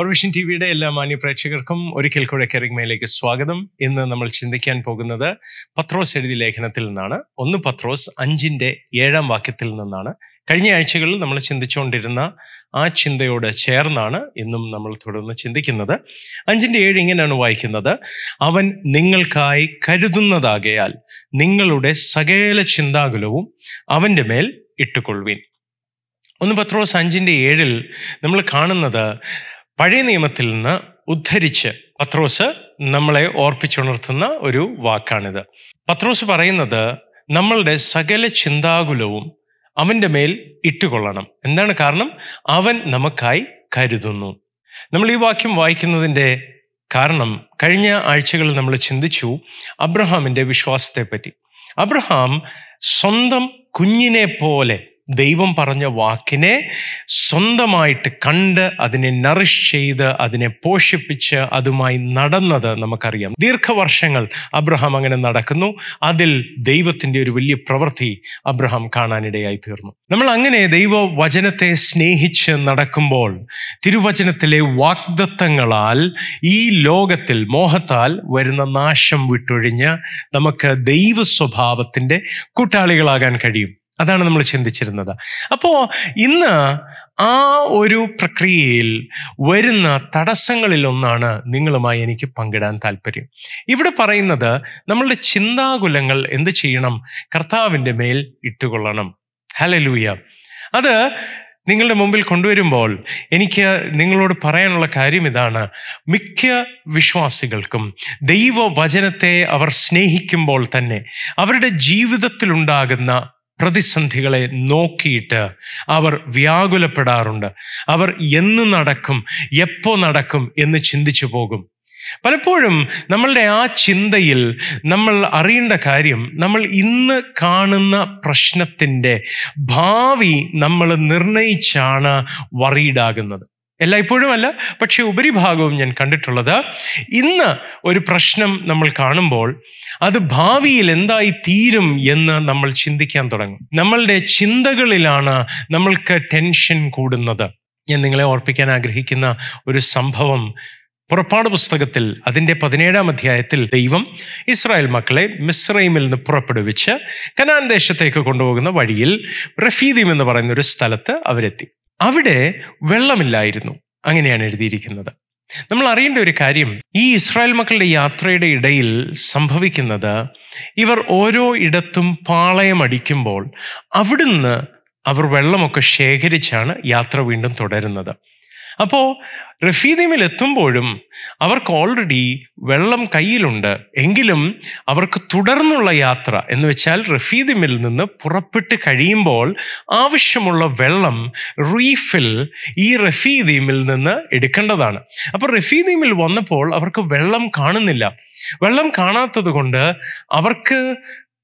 Powervision T വിയുടെ എല്ലാ മാന്യ പ്രേക്ഷകർക്കും ഒരിക്കൽ കൂടെ കെറിഗ്മയിലേക്ക് സ്വാഗതം. ഇന്ന് നമ്മൾ ചിന്തിക്കാൻ പോകുന്നത് പത്രോസ് എഴുതി ലേഖനത്തിൽ നിന്നാണ്. ഒന്ന് പത്രോസ് അഞ്ചിന്റെ ഏഴാം വാക്യത്തിൽ നിന്നാണ്. കഴിഞ്ഞ ആഴ്ചകളിൽ നമ്മൾ ചിന്തിച്ചുകൊണ്ടിരുന്ന ആ ചിന്തയോട് ചേർന്നാണ് ഇന്നും നമ്മൾ തുടർന്ന് ചിന്തിക്കുന്നത്. അഞ്ചിന്റെ ഏഴ് ഇങ്ങനെയാണ് വായിക്കുന്നത്. അവൻ നിങ്ങൾക്കായി കരുതുന്നതാകയാൽ നിങ്ങളുടെ സകല ചിന്താകുലവും അവന്റെ മേൽ ഇട്ടുകൊള്ളുവിൻ. ഒന്ന് പത്രോസ് അഞ്ചിന്റെ ഏഴിൽ നമ്മൾ കാണുന്നത് പഴയ നിയമത്തിൽ നിന്ന് ഉദ്ധരിച്ച് പത്രോസ് നമ്മളെ ഓർപ്പിച്ചുണർത്തുന്ന ഒരു വാക്കാണിത്. പത്രോസ് പറയുന്നത് നമ്മളുടെ സകല ചിന്താകുലവും അവന്റെ മേൽ ഇട്ടുകൊള്ളണം. എന്താണ് കാരണം? അവൻ നമുക്കായി കരുതുന്നു. നമ്മൾ ഈ വാക്യം വായിക്കുന്നതിന്റെ കാരണം കഴിഞ്ഞ ആഴ്ചകളിൽ നമ്മൾ ചിന്തിച്ചു അബ്രഹാമിന്റെ വിശ്വാസത്തെപ്പറ്റി. അബ്രഹാം സ്വന്തം കുഞ്ഞിനെ പോലെ ദൈവം പറഞ്ഞ വാക്കിനെ സ്വന്തമായിട്ട് കണ്ട് അതിനെ നറിഷ് ചെയ്ത് അതിനെ പോഷിപ്പിച്ച് അതുമായി നടന്നത് നമുക്കറിയാം. ദീർഘവർഷങ്ങൾ അബ്രഹാം അങ്ങനെ നടക്കുന്നു. അതിൽ ദൈവത്തിന്റെ ഒരു വലിയ പ്രവൃത്തി അബ്രഹാം കാണാനിടയായി തീർന്നു. നമ്മൾ അങ്ങനെ ദൈവ വചനത്തെ സ്നേഹിച്ച് നടക്കുമ്പോൾ തിരുവചനത്തിലെ വാഗ്ദത്തങ്ങളാൽ ഈ ലോകത്തിൽ മോഹത്താൽ വരുന്ന നാശം വിട്ടൊഴിഞ്ഞ് നമുക്ക് ദൈവ സ്വഭാവത്തിന്റെ കൂട്ടാളികളാകാൻ കഴിയും. അതാണ് നമ്മൾ ചിന്തിച്ചിരുന്നത്. അപ്പോൾ ഇന്ന് ആ ഒരു പ്രക്രിയയിൽ വരുന്ന തടസ്സങ്ങളിലൊന്നാണ് നിങ്ങളുമായി എനിക്ക് പങ്കിടാൻ താല്പര്യം. ഇവിടെ പറയുന്നത് നമ്മളുടെ ചിന്താകുലങ്ങൾ എന്ത് ചെയ്യണം? കർത്താവിന്റെ മേൽ ഇട്ടുകൊള്ളണം. ഹലലൂയ അത് നിങ്ങളുടെ മുമ്പിൽ കൊണ്ടുവരുമ്പോൾ എനിക്ക് നിങ്ങളോട് പറയാനുള്ള കാര്യം ഇതാണ്. മിക്ക വിശ്വാസികൾക്കും ദൈവവചനത്തെ അവർ സ്നേഹിക്കുമ്പോൾ തന്നെ അവരുടെ ജീവിതത്തിലുണ്ടാകുന്ന പ്രതിസന്ധികളെ നോക്കിയിട്ട് അവർ വ്യാകുലപ്പെടാറുണ്ട്. അവർ എന്ന് നടക്കും എപ്പോൾ നടക്കും എന്ന് ചിന്തിച്ചു പോകും. പലപ്പോഴും നമ്മളുടെ ആ ചിന്തയിൽ നമ്മൾ അറിയേണ്ട കാര്യം നമ്മൾ ഇന്ന് കാണുന്ന പ്രശ്നത്തിന്റെ ഭാവി നമ്മൾ നിർണയിച്ചാണ് വറീഡാകുന്നത് എല്ലായ്പ്പോഴും അല്ല പക്ഷെ ഉപരിഭാഗവും ഞാൻ കണ്ടിട്ടുള്ളത്. ഇന്ന് ഒരു പ്രശ്നം നമ്മൾ കാണുമ്പോൾ അത് ഭാവിയിൽ എന്തായി തീരും എന്ന് നമ്മൾ ചിന്തിക്കാൻ തുടങ്ങും. നമ്മളുടെ ചിന്തകളിലാണ് നമ്മൾക്ക് ടെൻഷൻ കൂടുന്നത്. ഞാൻ നിങ്ങളെ ഓർപ്പിക്കാൻ ആഗ്രഹിക്കുന്ന ഒരു സംഭവം പുറപ്പാട് പുസ്തകത്തിൽ അതിന്റെ പതിനേഴാം അധ്യായത്തിൽ ദൈവം ഇസ്രായേൽ മക്കളെ മിസ്രൈമിൽ നിന്ന് പുറപ്പെടുവിച്ച് കനാൻ ദേശത്തേക്ക് കൊണ്ടുപോകുന്ന വഴിയിൽ റഫീദീം എന്ന് പറയുന്ന ഒരു സ്ഥലത്ത് അവരെത്തി. അവിടെ വെള്ളമില്ലായിരുന്നു. അങ്ങനെയാണ് എഴുതിയിരിക്കുന്നത്. നമ്മൾ അറിയേണ്ട ഒരു കാര്യം ഈ ഇസ്രായേൽ മക്കളുടെ യാത്രയുടെ ഇടയിൽ സംഭവിക്കുന്നത് ഇവർ ഓരോ ഇടത്തും പാളയമടിക്കുമ്പോൾ അവിടുന്ന് അവർ വെള്ളമൊക്കെ ശേഖരിച്ചാണ് യാത്ര വീണ്ടും തുടരുന്നത്. അപ്പോൾ റഫീദീമിൽ എത്തുമ്പോഴും അവർക്ക് ഓൾറെഡി വെള്ളം കയ്യിലുണ്ട്. എങ്കിലും അവർക്ക് തുടർന്നുള്ള യാത്ര എന്ന് വെച്ചാൽ റഫീദിമിൽ നിന്ന് പുറപ്പെട്ട് കഴിയുമ്പോൾ ആവശ്യമുള്ള വെള്ളം റീഫിൽ ഈ റഫീദീമിൽ നിന്ന് എടുക്കേണ്ടതാണ്. അപ്പോൾ റഫീദീമിൽ വന്നപ്പോൾ അവർക്ക് വെള്ളം കാണുന്നില്ല. വെള്ളം കാണാത്തത് കൊണ്ട് അവർക്ക്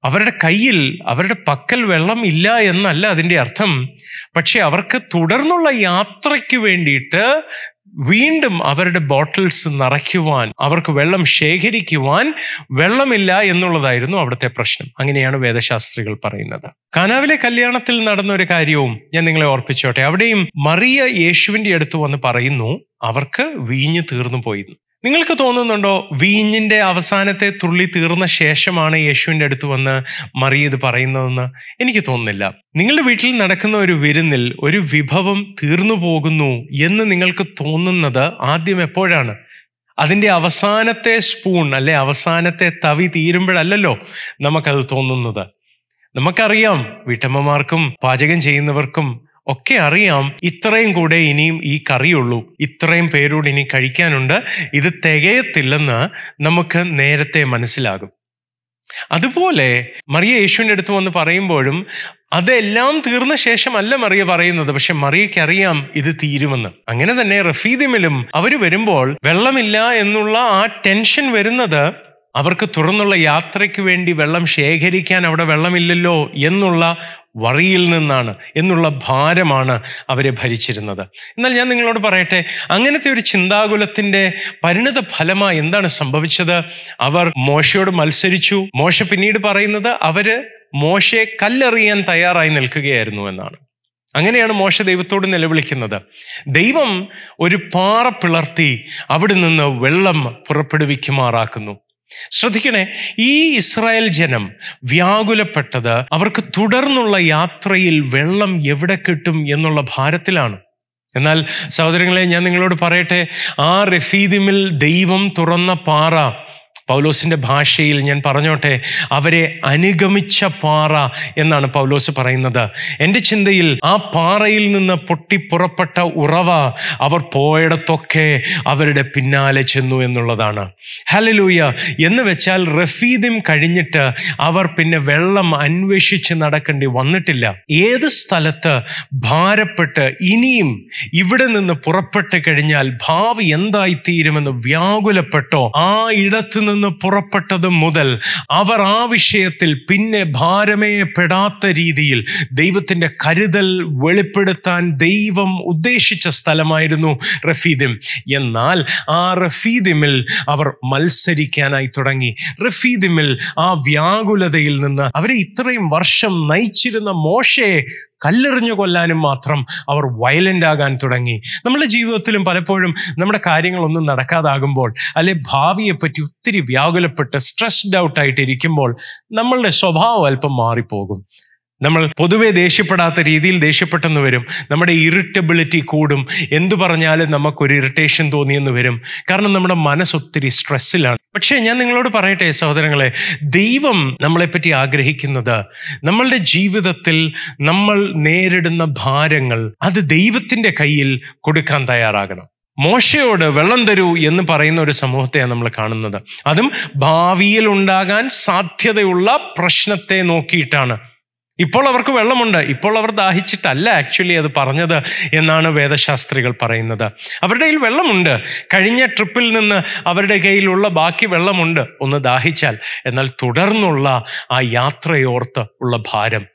അവരുടെ കയ്യിൽ അവരുടെ പക്കൽ വെള്ളം ഇല്ല എന്നല്ല അതിന്റെ അർത്ഥം. പക്ഷെ അവർക്ക് തുടർന്നുള്ള യാത്രയ്ക്ക് വേണ്ടിയിട്ട് വീണ്ടും അവരുടെ ബോട്ടിൽസ് നിറയ്ക്കുവാൻ അവർക്ക് വെള്ളം ശേഖരിക്കുവാൻ വെള്ളമില്ല എന്നുള്ളതായിരുന്നു അവിടുത്തെ പ്രശ്നം. അങ്ങനെയാണ് വേദശാസ്ത്രികൾ പറയുന്നത്. കാനാവിലെ കല്യാണത്തിൽ നടന്ന ഒരു കാര്യവും ഞാൻ നിങ്ങളെ ഓർപ്പിച്ചോട്ടെ. അവിടെയും മറിയ യേശുവിന്റെ അടുത്ത് വന്ന് പറയുന്നു അവർക്ക് വീഞ്ഞ് തീർന്നു പോയി നിങ്ങൾക്ക് തോന്നുന്നുണ്ടോ വീഞ്ഞിന്റെ അവസാനത്തെ തുള്ളി തീർന്ന ശേഷമാണ് യേശുവിന്റെ അടുത്ത് വന്ന് മറിയ ഇത് പറയുന്നതെന്ന്? എനിക്ക് തോന്നുന്നില്ല. നിങ്ങളുടെ വീട്ടിൽ നടക്കുന്ന ഒരു വിരുന്നിൽ ഒരു വിഭവം തീർന്നു പോകുന്നു എന്ന് നിങ്ങൾക്ക് തോന്നുന്നത് ആദ്യം എപ്പോഴാണ്? അതിന്റെ അവസാനത്തെ സ്പൂൺ അല്ലെ അവസാനത്തെ തവി തീരുമ്പോഴല്ലോ നമുക്കത് തോന്നുന്നത്. നമുക്കറിയാം വീട്ടമ്മമാർക്കും പാചകം ചെയ്യുന്നവർക്കും ഒക്കെ അറിയാം. ഇത്രയും കൂടെ ഇനിയും ഈ കറിയുള്ളൂ. ഇത്രയും പേരോട് ഇനി കഴിക്കാനുണ്ട്. ഇത് തികയത്തില്ലെന്ന് നമുക്ക് നേരത്തെ മനസ്സിലാകും. അതുപോലെ മറിയ യേശുവിന്റെ അടുത്ത് വന്ന് പറയുമ്പോഴും അതെല്ലാം തീർന്ന ശേഷമല്ല മറിയ പറയുന്നത്. പക്ഷെ മറിയയ്ക്ക് അറിയാം ഇത് തീരുമെന്ന്. അങ്ങനെ തന്നെ റഫീദിമിലും അവർ വരുമ്പോൾ വെള്ളമില്ല എന്നുള്ള ആ ടെൻഷൻ വരുന്നത് അവർക്ക് തുറന്നുള്ള യാത്രയ്ക്ക് വേണ്ടി വെള്ളം ശേഖരിക്കാൻ അവിടെ വെള്ളമില്ലല്ലോ എന്നുള്ള വറിയിൽ നിന്നാണ് എന്നുള്ള ഭാരമാണ് അവരെ ഭരിച്ചിരുന്നത്. എന്നാൽ ഞാൻ നിങ്ങളോട് പറയട്ടെ അങ്ങനത്തെ ഒരു ചിന്താകുലത്തിന്റെ പരിണിത ഫലമായി എന്താണ് സംഭവിച്ചത്? അവർ മോശയോട് മത്സരിച്ചു. മോശ പിന്നീട് പറയുന്നത് അവർ മോശയെ കല്ലെറിയാൻ തയ്യാറായി നിൽക്കുകയായിരുന്നു എന്നാണ്. അങ്ങനെയാണ് മോശ ദൈവത്തോട് നിലവിളിക്കുന്നത്. ദൈവം ഒരു പാറ പിളർത്തി അവിടെ നിന്ന് വെള്ളം പുറപ്പെടുവിക്കുമാറാക്കുന്നു. ശ്രദ്ധിക്കണേ ഈ ഇസ്രായേൽ ജനം വ്യാകുലപ്പെട്ടത് അവർക്ക് തുടർന്നുള്ള യാത്രയിൽ വെള്ളം എവിടെ കിട്ടും എന്നുള്ള ഭാരത്തിലാണ്. എന്നാൽ സഹോദരങ്ങളെ ഞാൻ നിങ്ങളോട് പറയട്ടെ ആ റഫീദിമിൽ ദൈവം തുറന്ന പാറ പൗലോസിന്റെ ഭാഷയിൽ ഞാൻ പറഞ്ഞോട്ടെ അവരെ അനുഗമിച്ച പാറ എന്നാണ് പൗലോസ് പറയുന്നത്. എന്റെ ചിന്തയിൽ ആ പാറയിൽ നിന്ന് പൊട്ടി പുറപ്പെട്ട ഉറവ അവർ പോയിടത്തൊക്കെ അവരുടെ പിന്നാലെ ചെന്നു എന്നുള്ളതാണ്. ഹലലൂയ എന്ന് വെച്ചാൽ റഫീദിം കഴിഞ്ഞിട്ട് അവർ പിന്നെ വെള്ളം അന്വേഷിച്ച് നടക്കേണ്ടി വന്നിട്ടില്ല. ഏത് സ്ഥലത്ത് ഭാരപ്പെട്ട് ഇനിയും ഇവിടെ നിന്ന് പുറപ്പെട്ട് കഴിഞ്ഞാൽ ഭാവി എന്തായിത്തീരുമെന്ന് വ്യാകുലപ്പെട്ടോ ആ ഇടത്ത് പുറപ്പെട്ടത് മുതൽ അവർ ആ വിഷയത്തിൽ പിന്നെ ഭാരമേ പെടാത്ത രീതിയിൽ ദൈവത്തിന്റെ കരുതൽ വെളിപ്പെടുത്താൻ ദൈവം ഉദ്ദേശിച്ച സ്ഥലമായിരുന്നു റഫീദിം. എന്നാൽ ആ റഫീദിമിൽ അവർ മത്സരിക്കാനായി തുടങ്ങി. റഫീദിമിൽ ആ വ്യാകുലതയിൽ നിന്ന് അവരെ ഇത്രയും വർഷം നയിച്ചിരുന്ന മോശയെ കല്ലെറിഞ്ഞു കൊല്ലാനും മാത്രം അവർ വയലന്റ് ആകാൻ തുടങ്ങി. നമ്മുടെ ജീവിതത്തിലും പലപ്പോഴും നമ്മുടെ കാര്യങ്ങളൊന്നും നടക്കാതാകുമ്പോൾ അല്ലെ ഭാവിയെപ്പറ്റി ഒത്തിരി വ്യാകുലപ്പെട്ട് സ്ട്രെസ്ഡ് ഔട്ടായിട്ടിരിക്കുമ്പോൾ നമ്മളുടെ സ്വഭാവം അല്പം മാറിപ്പോകും. നമ്മൾ പൊതുവെ ദേഷ്യപ്പെടാത്ത രീതിയിൽ ദേഷ്യപ്പെട്ടെന്ന് വരും. നമ്മുടെ ഇറിറ്റബിലിറ്റി കൂടും. എന്തു പറഞ്ഞാലും നമുക്കൊരു ഇറിറ്റേഷൻ തോന്നിയെന്ന് വരും. കാരണം നമ്മുടെ മനസ്സൊത്തിരി സ്ട്രെസ്സിലാണ് പക്ഷേ ഞാൻ നിങ്ങളോട് പറയട്ടെ സഹോദരങ്ങളെ ദൈവം നമ്മളെപ്പറ്റി ആഗ്രഹിക്കുന്നത് നമ്മളുടെ ജീവിതത്തിൽ നമ്മൾ നേരിടുന്ന ഭാരങ്ങൾ അത് ദൈവത്തിന്റെ കയ്യിൽ കൊടുക്കാൻ തയ്യാറാകണം. മോശയോട് വെള്ളം തരൂ എന്ന് പറയുന്ന ഒരു സമൂഹത്തെയാണ് നമ്മൾ കാണുന്നത്. അതും ഭാവിയിൽ ഉണ്ടാകാൻ സാധ്യതയുള്ള പ്രശ്നത്തെ നോക്കിയിട്ടാണ്. ഇപ്പോൾ അവർക്ക് വെള്ളമുണ്ട്. ഇപ്പോൾ അവർ ദാഹിച്ചിട്ടല്ല ആക്ച്വലി അത് പറഞ്ഞത് എന്നാണ് വേദശാസ്ത്രികൾ പറയുന്നത്. അവരുടെ കയ്യിൽ വെള്ളമുണ്ട്. കഴിഞ്ഞ ട്രിപ്പിൽ നിന്ന് അവരുടെ കയ്യിലുള്ള ബാക്കി വെള്ളമുണ്ട്. ഒന്ന് ദാഹിച്ചാൽ. എന്നാൽ തുടർന്നുള്ള ആ യാത്രയോർത്ത് ഉള്ള ഭാരം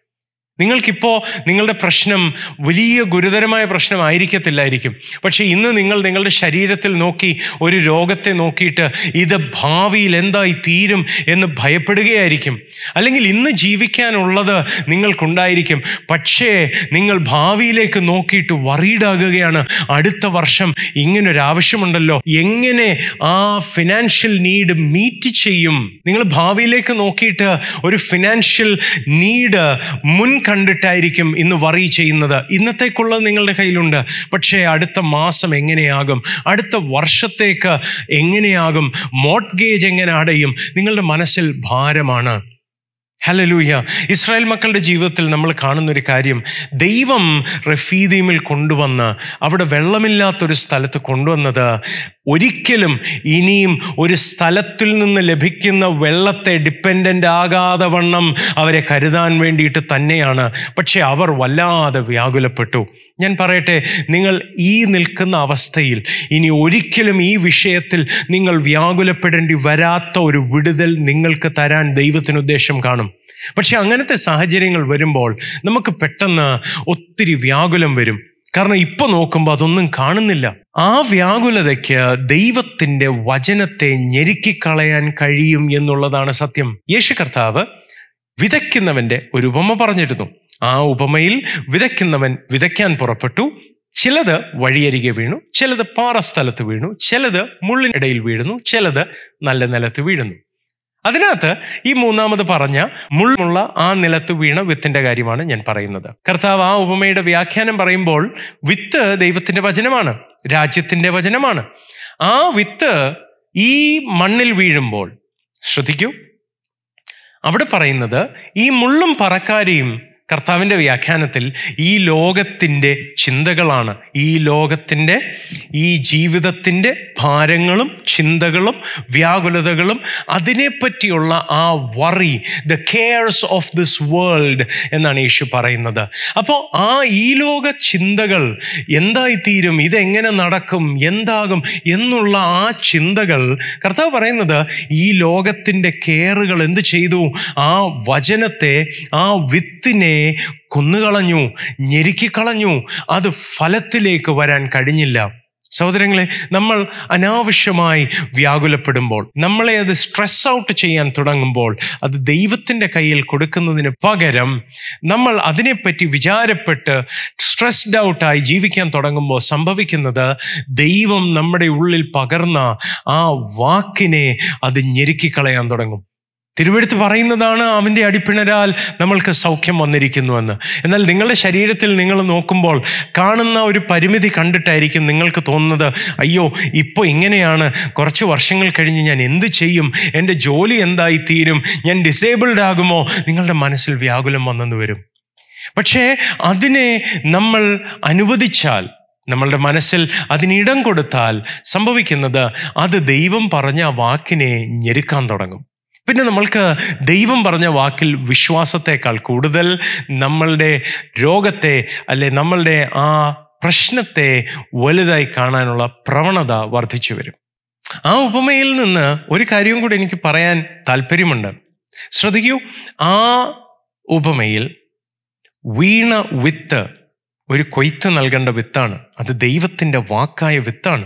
നിങ്ങൾക്കിപ്പോൾ നിങ്ങളുടെ പ്രശ്നം വലിയ ഗുരുതരമായ പ്രശ്നമായിരിക്കത്തില്ലായിരിക്കും. പക്ഷേ ഇന്ന് നിങ്ങൾ നിങ്ങളുടെ ശരീരത്തിൽ നോക്കി ഒരു രോഗത്തെ നോക്കിയിട്ട് ഇത് ഭാവിയിൽ എന്തായി തീരും എന്ന് ഭയപ്പെടുകയായിരിക്കും. അല്ലെങ്കിൽ ഇന്ന് ജീവിക്കാനുള്ളത് നിങ്ങൾക്കുണ്ടായിരിക്കും. പക്ഷേ നിങ്ങൾ ഭാവിയിലേക്ക് നോക്കിയിട്ട് വറീഡാകുകയാണ് അടുത്ത വർഷം ഇങ്ങനൊരു ആവശ്യമുണ്ടല്ലോ എങ്ങനെ ആ ഫിനാൻഷ്യൽ നീഡ് മീറ്റ് ചെയ്യും? നിങ്ങൾ ഭാവിയിലേക്ക് നോക്കിയിട്ട് ഒരു ഫിനാൻഷ്യൽ നീഡ് മുൻ കണ്ടിട്ടായിരിക്കും ഇന്ന് വറി ചെയ്യുന്നത്. ഇന്നത്തേക്കുള്ളത് നിങ്ങളുടെ കയ്യിലുണ്ട്. പക്ഷേ അടുത്ത മാസം എങ്ങനെയാകും? അടുത്ത വർഷത്തേക്ക് എങ്ങനെയാകും? മോട്ട്ഗേജ് എങ്ങനെ അടയും? നിങ്ങളുടെ മനസ്സിൽ ഭാരമാണ്. ഹലലൂയ ഇസ്രായേൽ മക്കളുടെ ജീവിതത്തിൽ നമ്മൾ കാണുന്ന ഒരു കാര്യം ദൈവം റഫീദീമിൽ കൊണ്ടുവന്ന് അവിടെ വെള്ളമില്ലാത്തൊരു സ്ഥലത്ത് കൊണ്ടുവന്നത് ഒരിക്കലും ഇനിയും ഒരു സ്ഥലത്തിൽ നിന്ന് ലഭിക്കുന്ന വെള്ളത്തെ ഡിപ്പെൻഡന്റ് ആകാതെ വണ്ണം അവരെ കരുതാൻ വേണ്ടിയിട്ട് തന്നെയാണ്. പക്ഷേ അവർ വല്ലാതെ വ്യാകുലപ്പെട്ടു. ഞാൻ പറയട്ടെ നിങ്ങൾ ഈ നിൽക്കുന്ന അവസ്ഥയിൽ ഇനി ഒരിക്കലും ഈ വിഷയത്തിൽ നിങ്ങൾ വ്യാകുലപ്പെടേണ്ടി വരാത്ത ഒരു വിടുതൽ നിങ്ങൾക്ക് തരാൻ ദൈവത്തിന് ഉദ്ദേശം കാണും. പക്ഷെ അങ്ങനത്തെ സാഹചര്യങ്ങൾ വരുമ്പോൾ നമുക്ക് പെട്ടെന്ന് ഒത്തിരി വ്യാകുലം വരും. കാരണം ഇപ്പൊ നോക്കുമ്പോൾ അതൊന്നും കാണുന്നില്ല. ആ വ്യാകുലതയ്ക്ക് ദൈവത്തിന്റെ വചനത്തെ ഞെരുക്കിക്കളയാൻ കഴിയും എന്നുള്ളതാണ് സത്യം. യേശു കർത്താവ് വിതയ്ക്കുന്നവന്റെ ഒരു ഉപമ പറഞ്ഞിരുന്നു. ആ ഉപമയിൽ വിതയ്ക്കുന്നവൻ വിതയ്ക്കാൻ പുറപ്പെട്ടു. ചിലത് വഴിയരികെ വീണു ചിലത് പാറസ്ഥലത്ത് വീണു ചിലത് മുള്ളിനിടയിൽ വീഴുന്നു ചിലത് നല്ല നിലത്ത് വീഴുന്നു. അതിനകത്ത് ഈ മൂന്നാമത് പറഞ്ഞ മുള്ളുള്ള ആ നിലത്ത് വീണ വിത്തിന്റെ കാര്യമാണ് ഞാൻ പറയുന്നത്. കർത്താവ് ആ ഉപമയുടെ വ്യാഖ്യാനം പറയുമ്പോൾ വിത്ത് ദൈവത്തിന്റെ വചനമാണ് രാജ്യത്തിന്റെ വചനമാണ്. ആ വിത്ത് ഈ മണ്ണിൽ വീഴുമ്പോൾ ശ്രദ്ധിക്കൂ അവിടെ പറയുന്നത് ഈ മുള്ളും പറക്കാരിയും കർത്താവിന്റെ വ്യാഖ്യാനത്തിൽ ഈ ലോകത്തിന്റെ ചിന്തകളാണ്. ഈ ലോകത്തിന്റെ ഈ ജീവിതത്തിന്റെ ഭാരങ്ങളും ചിന്തകളും വ്യാകുലതകളും അതിനെപ്പറ്റിയുള്ള ആ worry the cares of this world എന്നാണ് യേശു പറയുന്നത്. അപ്പോൾ ആ ഈ ലോക ചിന്തകൾ എന്തായിത്തീരും? ഇതെങ്ങനെ നടക്കും? എന്താകും? എന്നുള്ള ആ ചിന്തകൾ കർത്താവ് പറയുന്നത് ഈ ലോകത്തിന്റെ കെയറുകൾ എന്ത് ചെയ്തു? ആ വചനത്തെ ആ വിത്തിനെ കൊന്നുകളഞ്ഞു ഞെരുക്കിക്കളഞ്ഞു അത് ഫലത്തിലേക്ക് വരാൻ കഴിഞ്ഞില്ല. സഹോദരങ്ങളെ നമ്മൾ അനാവശ്യമായി വ്യാകുലപ്പെടുമ്പോൾ നമ്മളെ അത് സ്ട്രെസ് ഔട്ട് ചെയ്യാൻ തുടങ്ങുമ്പോൾ അത് ദൈവത്തിന്റെ കയ്യിൽ കൊടുക്കുന്നതിന് പകരം നമ്മൾ അതിനെപ്പറ്റി വിചാരപ്പെട്ട് സ്ട്രെസ്ഡ് ഔട്ടായി ജീവിക്കാൻ തുടങ്ങുമ്പോൾ സംഭവിക്കുന്നത് ദൈവം നമ്മുടെ ഉള്ളിൽ പകർന്ന ആ വാക്കിനെ അത് ഞെരുക്കിക്കളയാൻ തുടങ്ങും. തിരുവെടുത്ത് പറയുന്നതാണ് അവന്റെ അടിപ്പിണരാൽ നമ്മൾക്ക് സൗഖ്യം വന്നിരിക്കുന്നുവെന്ന്. എന്നാൽ നിങ്ങളുടെ ശരീരത്തിൽ നിങ്ങൾ നോക്കുമ്പോൾ കാണുന്ന ഒരു പരിമിതി കണ്ടിട്ടായിരിക്കും നിങ്ങൾക്ക് തോന്നുന്നത് അയ്യോ ഇപ്പോൾ ഇങ്ങനെയാണ്. കുറച്ച് വർഷങ്ങൾ കഴിഞ്ഞ് ഞാൻ എന്ത് ചെയ്യും? എന്റെ ജോലി എന്തായി തീരും ഞാൻ ഡിസേബിൾഡ് ആകുമോ? നിങ്ങളുടെ മനസ്സിൽ വ്യാകുലം വന്നെന്ന് വരും. പക്ഷേ അതിനെ നമ്മൾ അനുവദിച്ചാൽ നമ്മളുടെ മനസ്സിൽ അതിനിടം കൊടുത്താൽ സംഭവിക്കുന്നത് അത് ദൈവം പറഞ്ഞ വാക്കിനെ ഞെരുക്കാൻ തുടങ്ങും. പിന്നെ നമ്മൾക്ക് ദൈവം പറഞ്ഞ വാക്കിൽ വിശ്വാസത്തെക്കാൾ കൂടുതൽ നമ്മളുടെ രോഗത്തെ അല്ലെ നമ്മളുടെ ആ പ്രശ്നത്തെ വലുതായി കാണാനുള്ള പ്രവണത വർദ്ധിച്ചു വരും. ആ ഉപമയിൽ നിന്ന് ഒരു കാര്യം കൂടി എനിക്ക് പറയാൻ താല്പര്യമുണ്ട്. ശ്രദ്ധിക്കൂ ആ ഉപമയിൽ വീണ വിത്ത് ഒരു കൊയ്ത്ത് നൽകേണ്ട വിത്താണ്. അത് ദൈവത്തിന്റെ വാക്കായ വിത്താണ്.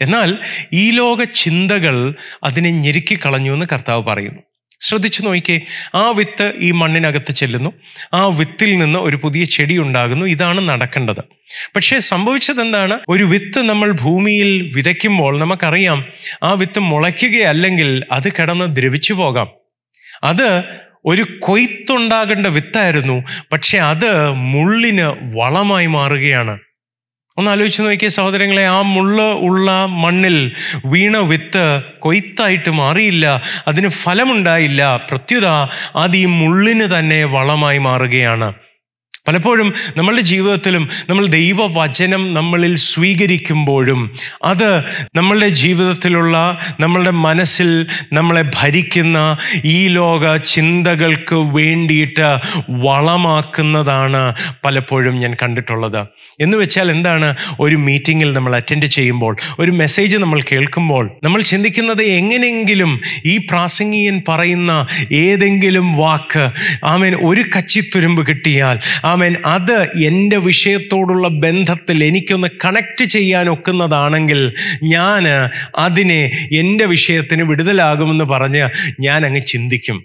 എന്നാൽ ഈ ലോക ചിന്തകൾ അതിനെ ഞെരുക്കിക്കളഞ്ഞു എന്ന് കർത്താവ് പറയുന്നു. ശ്രദ്ധിച്ചു നോക്കിക്കേ ആ വിത്ത് ഈ മണ്ണിനകത്ത് ചെല്ലുന്നു. ആ വിത്തിൽ നിന്ന് ഒരു പുതിയ ചെടി ഉണ്ടാകുന്നു. ഇതാണ് നടക്കേണ്ടത്. പക്ഷേ സംഭവിച്ചത് എന്താണ് ഒരു വിത്ത് നമ്മൾ ഭൂമിയിൽ വിതയ്ക്കുമ്പോൾ നമുക്കറിയാം ആ വിത്ത് മുളയ്ക്കുകയല്ലെങ്കിൽ അത് കിടന്ന് ദ്രവിച്ചു പോകാം. അത് ഒരു കൊയ്ത്തുണ്ടാകേണ്ട വിത്തായിരുന്നു. പക്ഷെ അത് മുള്ളിന് വളമായി മാറുകയാണ്. ഒന്ന് ആലോചിച്ച് നോക്കിയ സഹോദരങ്ങളെ ആ മുള്ള ഉള്ള മണ്ണിൽ വീണ വിത്ത് കൊയ്ത്തായിട്ട് മാറിയില്ല അതിന് ഫലമുണ്ടായില്ല. പ്രത്യുത അത് ഈ മുള്ളിന് തന്നെ വളമായി മാറുകയാണ്. പലപ്പോഴും നമ്മളുടെ ജീവിതത്തിലും നമ്മൾ ദൈവവചനം നമ്മളിൽ സ്വീകരിക്കുമ്പോഴും അത് നമ്മളുടെ ജീവിതത്തിലുള്ള നമ്മളുടെ മനസ്സിൽ നമ്മളെ ഭരിക്കുന്ന ഈ ലോക ചിന്തകൾക്ക് വേണ്ടിയിട്ട് വളമാക്കുന്നതാണ് പലപ്പോഴും ഞാൻ കണ്ടിട്ടുള്ളത്. എന്ന് വെച്ചാൽ എന്താണ്? ഒരു മീറ്റിങ്ങിൽ നമ്മൾ അറ്റൻഡ് ചെയ്യുമ്പോൾ ഒരു മെസ്സേജ് നമ്മൾ കേൾക്കുമ്പോൾ നമ്മൾ ചിന്തിക്കുന്നത് എങ്ങനെയെങ്കിലും ഈ പ്രാസംഗികൻ പറയുന്ന ഏതെങ്കിലും വാക്ക് ആമേൻ ഒരു കച്ചിത്തുരുമ്പ് കിട്ടിയാൽ ആമേൻ. അത് എന്റെ വിഷയത്തോടുള്ള ബന്ധത്തിൽ എനിക്കൊന്ന് കണക്റ്റ് ചെയ്യാൻ ഒക്കുന്നതാണെങ്കിൽ ഞാൻ അതിനെ എന്റെ വിഷയത്തിന് വിടുതലാകുമെന്ന് പറഞ്ഞ് ഞാൻ അങ്ങ് ചിന്തിക്കും.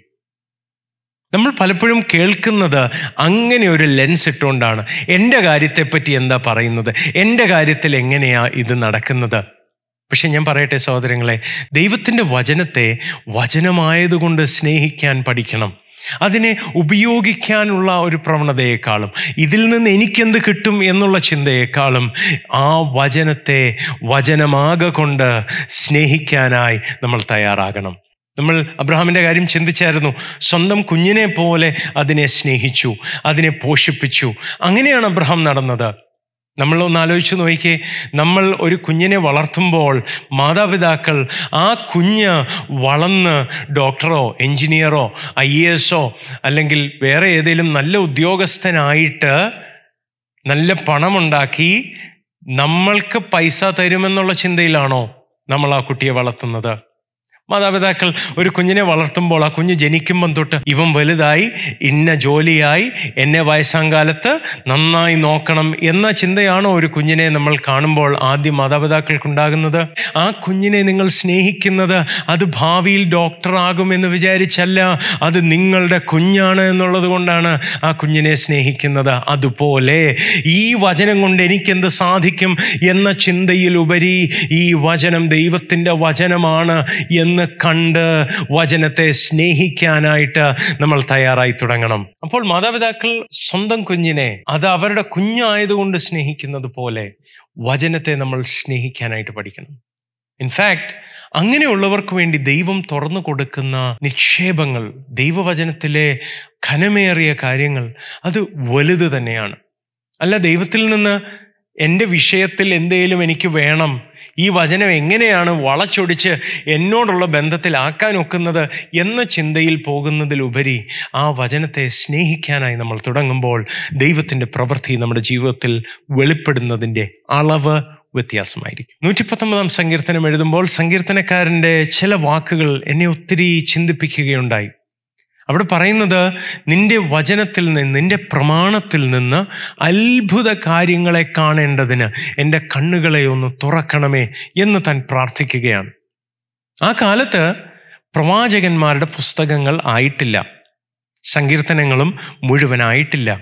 നമ്മൾ പലപ്പോഴും കേൾക്കുന്നത് അങ്ങനെ ഒരു ലെൻസ് ഇട്ടുകൊണ്ടാണ് എന്റെ കാര്യത്തെപ്പറ്റി എന്താ പറയുന്നത്? എന്റെ കാര്യത്തിൽ എങ്ങനെയാ ഇത് നടക്കുന്നത്? പക്ഷെ ഞാൻ പറയട്ടെ സഹോദരങ്ങളെ ദൈവത്തിന്റെ വചനത്തെ വചനമായതുകൊണ്ട് സ്നേഹിക്കാൻ പഠിക്കണം. അതിനെ ഉപയോഗിക്കാനുള്ള ഒരു പ്രവണതയെക്കാളും ഇതിൽ നിന്ന് എനിക്കെന്ത് കിട്ടും എന്നുള്ള ചിന്തയെക്കാളും ആ വചനത്തെ വചനമാകെ കൊണ്ട് സ്നേഹിക്കാനായി നമ്മൾ തയ്യാറാകണം. നമ്മൾ അബ്രഹാമിന്റെ കാര്യം ചിന്തിച്ചായിരുന്നു. സ്വന്തം കുഞ്ഞിനെ പോലെ അതിനെ സ്നേഹിച്ചു അതിനെ പോഷിപ്പിച്ചു. അങ്ങനെയാണ് അബ്രഹാം നടന്നത്. നമ്മൾ ഒന്ന് ആലോചിച്ച് നോക്കിക്കേ. നമ്മൾ ഒരു കുഞ്ഞിനെ വളർത്തുമ്പോൾ മാതാപിതാക്കൾ ആ കുഞ്ഞ് വളർന്ന് ഡോക്ടറോ എൻജിനീയറോ ഐ എ എസോ അല്ലെങ്കിൽ വേറെ ഏതെങ്കിലും നല്ല ഉദ്യോഗസ്ഥനായിട്ട് നല്ല പണമുണ്ടാക്കി നമ്മൾക്ക് പൈസ തരുമെന്നുള്ള ചിന്തയിലാണോ നമ്മൾ ആ കുട്ടിയെ വളർത്തുന്നത്? മാതാപിതാക്കൾ ഒരു കുഞ്ഞിനെ വളർത്തുമ്പോൾ ആ കുഞ്ഞ് ജനിക്കുമ്പം തൊട്ട് ഇവൻ വലുതായി ഇന്ന ജോലിയായി എന്നെ വയസ്സാങ്കാലത്ത് നന്നായി നോക്കണം എന്ന ചിന്തയാണോ ഒരു കുഞ്ഞിനെ നമ്മൾ കാണുമ്പോൾ ആദ്യം മാതാപിതാക്കൾക്കുണ്ടാകുന്നത്? ആ കുഞ്ഞിനെ നിങ്ങൾ സ്നേഹിക്കുന്നത് അത് ഭാവിയിൽ ഡോക്ടറാകുമെന്ന് വിചാരിച്ചല്ല അത് നിങ്ങളുടെ കുഞ്ഞാണ് എന്നുള്ളത് കൊണ്ടാണ് ആ കുഞ്ഞിനെ സ്നേഹിക്കുന്നത്. അതുപോലെ ഈ വചനം കൊണ്ട് എനിക്കെന്ത് സാധിക്കും എന്ന ചിന്തയിലുപരി ഈ വചനം ദൈവത്തിന്റെ വചനമാണ് എന്ന് കണ്ട് വചനത്തെ സ്നേഹിക്കാനായിട്ട് നമ്മൾ തയ്യാറായി തുടങ്ങണം. അപ്പോൾ മാതാപിതാക്കൾ സ്വന്തം കുഞ്ഞിനെ അത് അവരുടെ കുഞ്ഞായതുകൊണ്ട് സ്നേഹിക്കുന്നത് പോലെ വചനത്തെ നമ്മൾ സ്നേഹിക്കാനായിട്ട് പഠിക്കണം. ഇൻഫാക്ട് അങ്ങനെയുള്ളവർക്ക് വേണ്ടി ദൈവം തുറന്നു കൊടുക്കുന്ന നിക്ഷേപങ്ങൾ ദൈവവചനത്തിലെ ഘനമേറിയ കാര്യങ്ങൾ അത് വലുത് തന്നെയാണ്. അല്ല ദൈവത്തിൽ നിന്ന് എന്റെ വിഷയത്തിൽ എന്തെങ്കിലും എനിക്ക് വേണം. ഈ വചനം എങ്ങനെയാണ് വളച്ചൊടിച്ച് എന്നോടുള്ള ബന്ധത്തിലാക്കാൻ ഒക്കുന്നത് എന്ന ചിന്തയിൽ പോകുന്നതിലുപരി ആ വചനത്തെ സ്നേഹിക്കാനായി നമ്മൾ തുടങ്ങുമ്പോൾ ദൈവത്തിന്റെ പ്രവൃത്തി നമ്മുടെ ജീവിതത്തിൽ വെളിപ്പെടുന്നതിന്റെ അളവ് വ്യത്യാസമായിരിക്കും. നൂറ്റി പത്തൊമ്പതാം സങ്കീർത്തനം എഴുതുമ്പോൾ സങ്കീർത്തനക്കാരന്റെ ചില വാക്കുകൾ എന്നെ ഒത്തിരി ചിന്തിപ്പിക്കുകയുണ്ടായി. അവിടെ പറയുന്നത് നിന്റെ വചനത്തിൽ നിന്ന് നിന്റെ പ്രമാണത്തിൽ നിന്ന് അത്ഭുത കാര്യങ്ങളെ കാണേണ്ടതിന് എന്റെ കണ്ണുകളെ ഒന്ന് തുറക്കണമേ എന്ന് താൻ പ്രാർത്ഥിക്കുകയാണ്. ആ കാലത്ത് പ്രവാചകന്മാരുടെ പുസ്തകങ്ങൾ ആയിട്ടില്ല. സങ്കീർത്തനങ്ങളും മുഴുവനായിട്ടില്ല.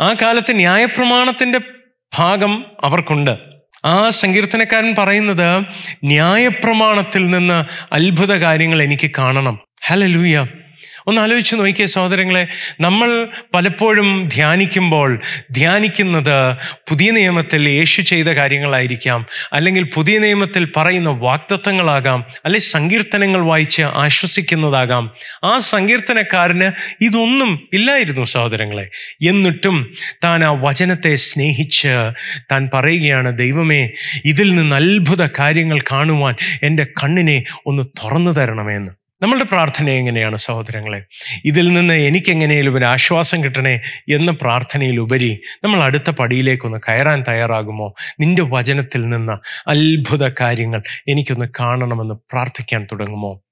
ആ കാലത്ത് ന്യായപ്രമാണത്തിന്റെ ഭാഗം അവർക്കുണ്ട്. ആ സങ്കീർത്തനക്കാരൻ പറയുന്നത് ന്യായപ്രമാണത്തിൽ നിന്ന് അത്ഭുത കാര്യങ്ങൾ എനിക്ക് കാണണം. ഹലലൂയ ഒന്ന് ആലോചിച്ച് നോക്കിയേ സഹോദരങ്ങളെ. നമ്മൾ പലപ്പോഴും ധ്യാനിക്കുമ്പോൾ ധ്യാനിക്കുന്നത് പുതിയ നിയമത്തിൽ യേശു ചെയ്ത കാര്യങ്ങളായിരിക്കാം. അല്ലെങ്കിൽ പുതിയ നിയമത്തിൽ പറയുന്ന വാക്തത്വങ്ങളാകാം അല്ലെങ്കിൽ സങ്കീർത്തനങ്ങൾ വായിച്ച് ആശ്വസിക്കുന്നതാകാം. ആ സങ്കീർത്തനക്കാരന് ഇതൊന്നും ഇല്ലായിരുന്നു സഹോദരങ്ങളെ. എന്നിട്ടും താൻ ആ വചനത്തെ സ്നേഹിച്ച് താൻ പറയുകയാണ് ദൈവമേ ഇതിൽ നിന്ന് അത്ഭുത കാര്യങ്ങൾ കാണുവാൻ എന്റെ കണ്ണിനെ ഒന്ന് തുറന്നു തരണമെന്ന് നമ്മളുടെ പ്രാർത്ഥന എങ്ങനെയാണ് സഹോദരങ്ങളെ? ഇതിൽ നിന്ന് എനിക്കെങ്ങനെയും ഒരു ആശ്വാസം കിട്ടണേ എന്ന പ്രാർത്ഥനയിലുപരി നമ്മൾ അടുത്ത പടിയിലേക്കൊന്ന് കയറാൻ തയ്യാറാകുമോ? നിന്റെ വചനത്തിൽ നിന്ന് അത്ഭുത കാര്യങ്ങൾ എനിക്കൊന്ന് കാണണമെന്ന് പ്രാർത്ഥിക്കാൻ തുടങ്ങുമോ?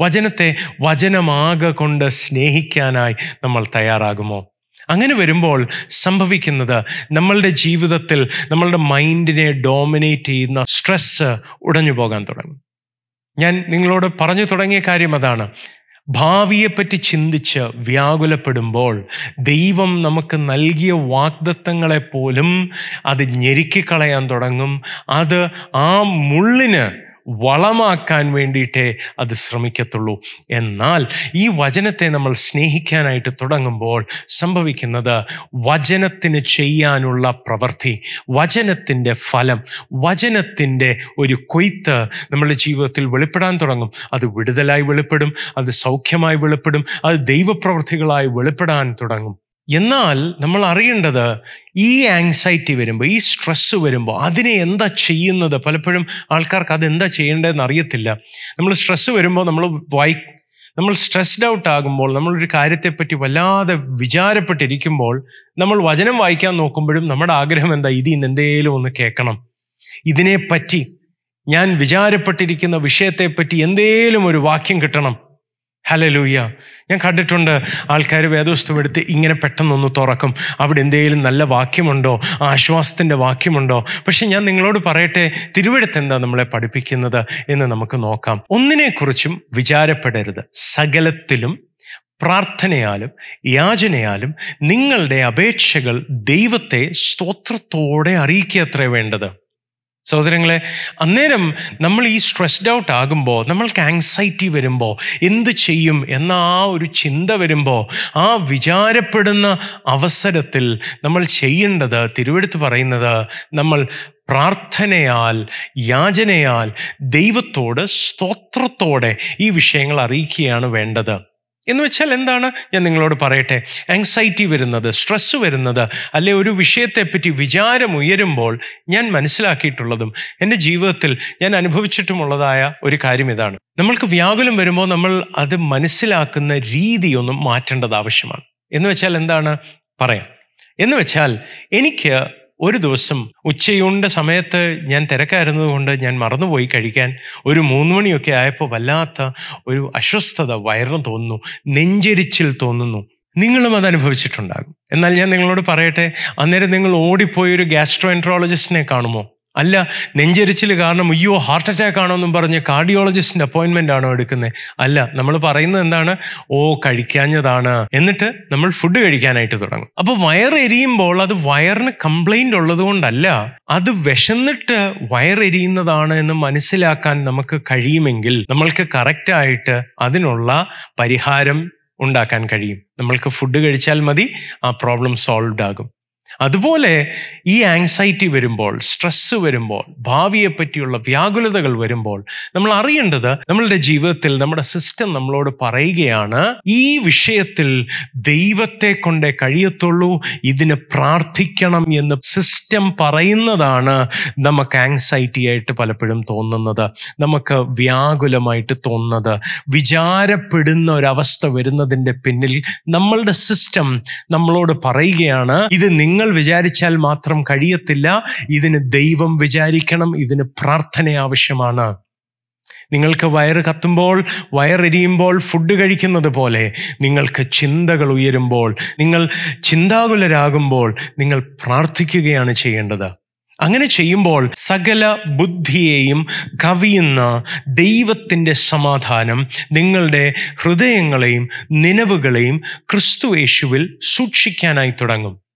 വചനത്തെ വചനമാകെ കൊണ്ട് സ്നേഹിക്കാനായി നമ്മൾ തയ്യാറാകുമോ? അങ്ങനെ വരുമ്പോൾ സംഭവിക്കുന്നത് നമ്മളുടെ ജീവിതത്തിൽ നമ്മളുടെ മൈൻഡിനെ ഡോമിനേറ്റ് ചെയ്യുന്ന സ്ട്രെസ്സ് ഉടഞ്ഞു പോകാൻ തുടങ്ങും. ഞാൻ നിങ്ങളോട് പറഞ്ഞു തുടങ്ങിയ കാര്യം അതാണ്. ഭാവിയെപ്പറ്റി ചിന്തിച്ച് വ്യാകുലപ്പെടുമ്പോൾ ദൈവം നമുക്ക് നൽകിയ വാഗ്ദത്തങ്ങളെ പോലും അത് ഞെരുക്കിക്കളയാൻ തുടങ്ങും. അത് ആ മുള്ളിന് വളമാക്കാൻ വേണ്ടിയിട്ടേ അത് ശ്രമിക്കത്തുള്ളൂ. എന്നാൽ ഈ വചനത്തെ നമ്മൾ സ്നേഹിക്കാനായിട്ട് തുടങ്ങുമ്പോൾ സംഭവിക്കുന്നത് വചനത്തിന് ചെയ്യാനുള്ള പ്രവൃത്തി വചനത്തിന്റെ ഫലം വചനത്തിന്റെ ഒരു കൊയ്ത്ത് നമ്മുടെ ജീവിതത്തിൽ വെളിപ്പെടാൻ തുടങ്ങും. അത് വിടുതലായി വെളിപ്പെടും അത് സൗഖ്യമായി വെളിപ്പെടും അത് ദൈവപ്രവൃത്തികളായി വെളിപ്പെടാൻ തുടങ്ങും. എന്നാൽ നമ്മൾ അറിയേണ്ടത് ഈ ആങ്സൈറ്റി വരുമ്പോൾ ഈ സ്ട്രെസ്സ് വരുമ്പോൾ അതിനെ എന്താ ചെയ്യുന്നത്? പലപ്പോഴും ആൾക്കാർക്ക് അതെന്താ ചെയ്യേണ്ടതെന്ന് അറിയത്തില്ല. നമ്മൾ സ്ട്രെസ്സ് വരുമ്പോൾ നമ്മൾ വായി നമ്മൾ സ്ട്രെസ്ഡ് ഔട്ട് ആകുമ്പോൾ നമ്മളൊരു കാര്യത്തെപ്പറ്റി വല്ലാതെ വിചാരപ്പെട്ടിരിക്കുമ്പോൾ നമ്മൾ വചനം വായിക്കാൻ നോക്കുമ്പോഴും നമ്മുടെ ആഗ്രഹം എന്താ? ഇതിൽ നിന്ന് എന്തേലും ഒന്ന് കേൾക്കണം. ഇതിനെപ്പറ്റി ഞാൻ വിചാരപ്പെട്ടിരിക്കുന്ന വിഷയത്തെപ്പറ്റി എന്തേലും ഒരു വാക്യം കിട്ടണം. ഹലലൂയ ഞാൻ കണ്ടിട്ടുണ്ട് ആൾക്കാർ വേദോസ്തം എടുത്ത് ഇങ്ങനെ പെട്ടെന്നൊന്ന് തുറക്കും. അവിടെ എന്തെങ്കിലും നല്ല വാക്യമുണ്ടോ? ആശ്വാസത്തിന്റെ വാക്യമുണ്ടോ? പക്ഷെ ഞാൻ നിങ്ങളോട് പറയട്ടെ തിരുവഴുത്ത് എന്താ നമ്മളെ പഠിപ്പിക്കുന്നത് എന്ന് നമുക്ക് നോക്കാം. ഒന്നിനെക്കുറിച്ചും വിചാരപ്പെടരുത്. സകലത്തിലും പ്രാർത്ഥനയാലും യാചനയാലും നിങ്ങളുടെ അപേക്ഷകൾ ദൈവത്തെ സ്തോത്രത്തോടെ അറിയിക്കുക വേണ്ടത്. സഹോദരങ്ങളെ അന്നേരം നമ്മൾ ഈ സ്ട്രെസ്ഡ് ഔട്ട് ആകുമ്പോൾ നമ്മൾക്ക് ആങ്സൈറ്റി വരുമ്പോൾ എന്ത് ചെയ്യും എന്ന ആ ഒരു ചിന്ത വരുമ്പോൾ ആ വിചാരപ്പെടുന്ന അവസരത്തിൽ നമ്മൾ ചെയ്യേണ്ടത് തിരുവെടുത്ത് പറയുന്നത് നമ്മൾ പ്രാർത്ഥനയാൽ യാചനയാൽ ദൈവത്തോട് സ്തോത്രത്തോടെ ഈ വിഷയങ്ങൾ അറിയിക്കുകയാണ് വേണ്ടത്. എന്ന് വെച്ചാൽ എന്താണ്? ഞാൻ നിങ്ങളോട് പറയട്ടെ. ആങ്സൈറ്റി വരുന്നത് സ്ട്രെസ്സ് വരുന്നത് അല്ലെ ഒരു വിഷയത്തെപ്പറ്റി വിചാരം ഉയരുമ്പോൾ ഞാൻ മനസ്സിലാക്കിയിട്ടുള്ളതും എന്റെ ജീവിതത്തിൽ ഞാൻ അനുഭവിച്ചിട്ടുമുള്ളതായ ഒരു കാര്യം ഇതാണ്. നമ്മൾക്ക് വ്യാകുലം വരുമ്പോൾ നമ്മൾ അത് മനസ്സിലാക്കുന്ന രീതിയൊന്നും മാറ്റേണ്ടത് ആവശ്യമാണ്. എന്ന് വെച്ചാൽ എന്താണ്? പറയാം. എന്ന് വെച്ചാൽ എനിക്ക് ഒരു ദിവസം ഉച്ചയൂണ്ട സമയത്ത് ഞാൻ തിരക്കായിരുന്നത് കൊണ്ട് ഞാൻ മറന്നുപോയി കഴിക്കാൻ. ഒരു മൂന്ന് മണിയൊക്കെ ആയപ്പോൾ വല്ലാത്ത ഒരു അസ്വസ്ഥത വയറിന് തോന്നുന്നു. നെഞ്ചരിച്ചിൽ തോന്നുന്നു. നിങ്ങളും അത് അനുഭവിച്ചിട്ടുണ്ടാകും. എന്നാൽ ഞാൻ നിങ്ങളോട് പറയട്ടെ അന്നേരം നിങ്ങൾ ഓടിപ്പോയി ഒരു ഗ്യാസ്ട്രോ എൻട്രോളജിസ്റ്റിനെ കാണുമോ? അല്ല നെഞ്ചരിച്ചിൽ കാരണം അയ്യോ ഹാർട്ട് അറ്റാക്ക് ആണോ എന്നും പറഞ്ഞ് കാർഡിയോളജിസ്റ്റിന്റെ അപ്പോയിൻമെന്റ് ആണോ എടുക്കുന്നത് അല്ല നമ്മൾ പറയുന്നത് എന്താണ്? ഓ കഴിക്കാഞ്ഞതാണ്. എന്നിട്ട് നമ്മൾ ഫുഡ് കഴിക്കാനായിട്ട് തുടങ്ങും. അപ്പോൾ വയറ് വയറെരിയുമ്പോൾ അത് വയറിന് കംപ്ലൈന്റ് ഉള്ളത് കൊണ്ടല്ല അത് വിശന്നിട്ട് വയറെരിയുന്നതാണ് എന്ന് മനസ്സിലാക്കാൻ നമുക്ക് കഴിയുമെങ്കിൽ നമ്മൾക്ക് കറക്റ്റായിട്ട് അതിനുള്ള പരിഹാരം ഉണ്ടാക്കാൻ കഴിയും. നമ്മൾക്ക് ഫുഡ് കഴിച്ചാൽ മതി ആ പ്രോബ്ലം സോൾവ് ആകും. അതുപോലെ ഈ ആങ്സൈറ്റി വരുമ്പോൾ സ്ട്രെസ്സ് വരുമ്പോൾ ഭാവിയെ പറ്റിയുള്ള വ്യാകുലതകൾ വരുമ്പോൾ നമ്മൾ അറിയേണ്ടത് നമ്മളുടെ ജീവിതത്തിൽ നമ്മുടെ സിസ്റ്റം നമ്മളോട് പറയുകയാണ് ഈ വിഷയത്തിൽ ദൈവത്തെ കൊണ്ടേ കഴിയത്തുള്ളൂ ഇതിന് പ്രാർത്ഥിക്കണം എന്ന് സിസ്റ്റം പറയുന്നതാണ് നമുക്ക് ആങ്സൈറ്റി ആയിട്ട് പലപ്പോഴും തോന്നുന്നത് നമുക്ക് വ്യാകുലമായിട്ട് തോന്നുന്നത്. വിചാരപ്പെടുന്ന ഒരവസ്ഥ വരുന്നതിന്റെ പിന്നിൽ നമ്മളുടെ സിസ്റ്റം നമ്മളോട് പറയുകയാണ് ഇത് നിങ്ങൾ വിചാരിച്ചാൽ മാത്രം കഴിയത്തില്ല. ഇതിന് ദൈവം വിചാരിക്കണം. ഇതിന് പ്രാർത്ഥന ആവശ്യമാണ്. നിങ്ങൾക്ക് വയറ് കത്തുമ്പോൾ വയറെരിയുമ്പോൾ ഫുഡ് കഴിക്കുന്നത് പോലെ നിങ്ങൾക്ക് ചിന്തകൾ ഉയരുമ്പോൾ നിങ്ങൾ ചിന്താകുലരാകുമ്പോൾ നിങ്ങൾ പ്രാർത്ഥിക്കുകയാണ് ചെയ്യേണ്ടത്. അങ്ങനെ ചെയ്യുമ്പോൾ സകല ബുദ്ധിയെയും കവിയുന്ന ദൈവത്തിന്റെ സമാധാനം നിങ്ങളുടെ ഹൃദയങ്ങളെയും നിലവുകളെയും ക്രിസ്തുവേശുവിൽ സൂക്ഷിക്കാനായി തുടങ്ങും.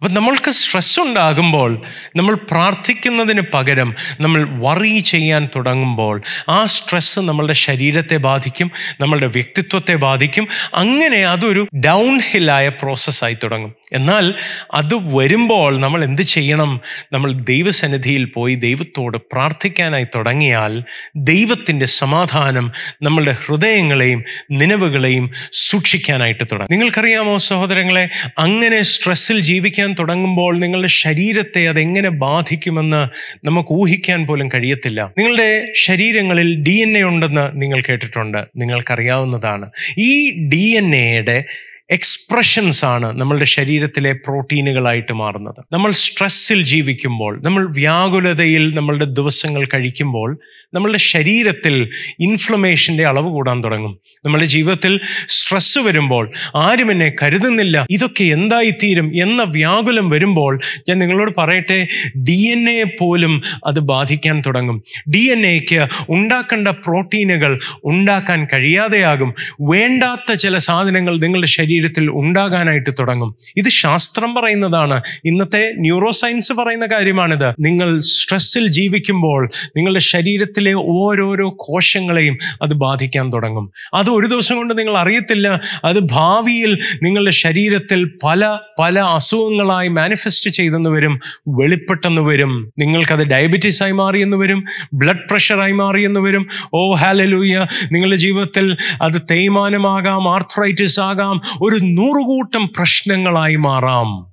അപ്പം നമ്മൾക്ക് സ്ട്രെസ് ഉണ്ടാകുമ്പോൾ നമ്മൾ പ്രാർത്ഥിക്കുന്നതിന് പകരം നമ്മൾ വറി ചെയ്യാൻ തുടങ്ങുമ്പോൾ ആ സ്ട്രെസ്സ് നമ്മളുടെ ശരീരത്തെ ബാധിക്കും നമ്മളുടെ വ്യക്തിത്വത്തെ ബാധിക്കും. അങ്ങനെ അതൊരു ഡൗൺ ഹില്ലായ പ്രോസസ്സായി തുടങ്ങും. എന്നാൽ അത് വരുമ്പോൾ നമ്മൾ എന്ത് ചെയ്യണം? നമ്മൾ ദൈവസന്നിധിയിൽ പോയി ദൈവത്തോട് പ്രാർത്ഥിക്കാനായി തുടങ്ങിയാൽ ദൈവത്തിന്റെ സമാധാനം നമ്മളുടെ ഹൃദയങ്ങളെയും നിലവുകളെയും സൂക്ഷിക്കാനായിട്ട് തുടങ്ങും. നിങ്ങൾക്കറിയാമോ സഹോദരങ്ങളെ അങ്ങനെ സ്ട്രെസ്സിൽ ജീവിക്കാൻ തുടങ്ങുമ്പോൾ നിങ്ങളുടെ ശരീരത്തെ അതെങ്ങനെ ബാധിക്കുമെന്ന് നമുക്ക് ഊഹിക്കാൻ പോലും കഴിയത്തില്ല. നിങ്ങളുടെ ശരീരങ്ങളിൽ ഡി എൻ എ ഉണ്ടെന്ന് നിങ്ങൾ കേട്ടിട്ടുണ്ട്. നിങ്ങൾക്കറിയാവുന്നതാണ്. ഈ ഡി എൻ എയുടെ എക്സ്പ്രഷൻസ് ആണ് നമ്മളുടെ ശരീരത്തിലെ പ്രോട്ടീനുകളായിട്ട് മാറുന്നത്. നമ്മൾ സ്ട്രെസ്സിൽ ജീവിക്കുമ്പോൾ നമ്മൾ വ്യാകുലതയിൽ നമ്മളുടെ ദിവസങ്ങൾ കഴിക്കുമ്പോൾ നമ്മളുടെ ശരീരത്തിൽ ഇൻഫ്ലമേഷന്റെ അളവ് കൂടാൻ തുടങ്ങും. നമ്മളുടെ ജീവിതത്തിൽ സ്ട്രെസ്സ് വരുമ്പോൾ ആരും എന്നെ കരുതുന്നില്ല ഇതൊക്കെ എന്തായിത്തീരും എന്ന വ്യാകുലം വരുമ്പോൾ ഞാൻ നിങ്ങളോട് പറയട്ടെ ഡി എൻ എ പോലും അത് ബാധിക്കാൻ തുടങ്ങും. ഡി എൻ എക്ക് ഉണ്ടാക്കേണ്ട പ്രോട്ടീനുകൾ ഉണ്ടാക്കാൻ കഴിയാതെയാകും. വേണ്ടാത്ത ചില സാധനങ്ങൾ നിങ്ങളുടെ ശരീരത്തിൽ ഉണ്ടാകാനായിട്ട് തുടങ്ങും. ഇത് ശാസ്ത്രം പറയുന്നതാണ്. ഇന്നത്തെ ന്യൂറോ സയൻസ് പറയുന്ന കാര്യമാണിത്. നിങ്ങൾ സ്ട്രെസ്സിൽ ജീവിക്കുമ്പോൾ നിങ്ങളുടെ ശരീരത്തിലെ ഓരോരോ കോശങ്ങളെയും അത് ബാധിക്കാൻ തുടങ്ങും. അത് ഒരു ദിവസം കൊണ്ട് നിങ്ങൾ അറിയത്തില്ല. അത് ഭാവിയിൽ നിങ്ങളുടെ ശരീരത്തിൽ പല പല അസുഖങ്ങളായി മാനിഫെസ്റ്റ് ചെയ്തെന്ന് വരും. വെളിപ്പെട്ടെന്ന് വരും. നിങ്ങൾക്കത് ഡയബറ്റീസ് ആയി മാറിയെന്ന് വരും. ബ്ലഡ് പ്രഷറായി മാറിയെന്ന് വരും. ഓ ഹാലലൂയ നിങ്ങളുടെ ജീവിതത്തിൽ അത് തേയ്മാനമാകാം ആർത്രൈറ്റിസ് ആകാം. ഒരു നൂറുകൂട്ടം പ്രശ്നങ്ങളായി മാറാം.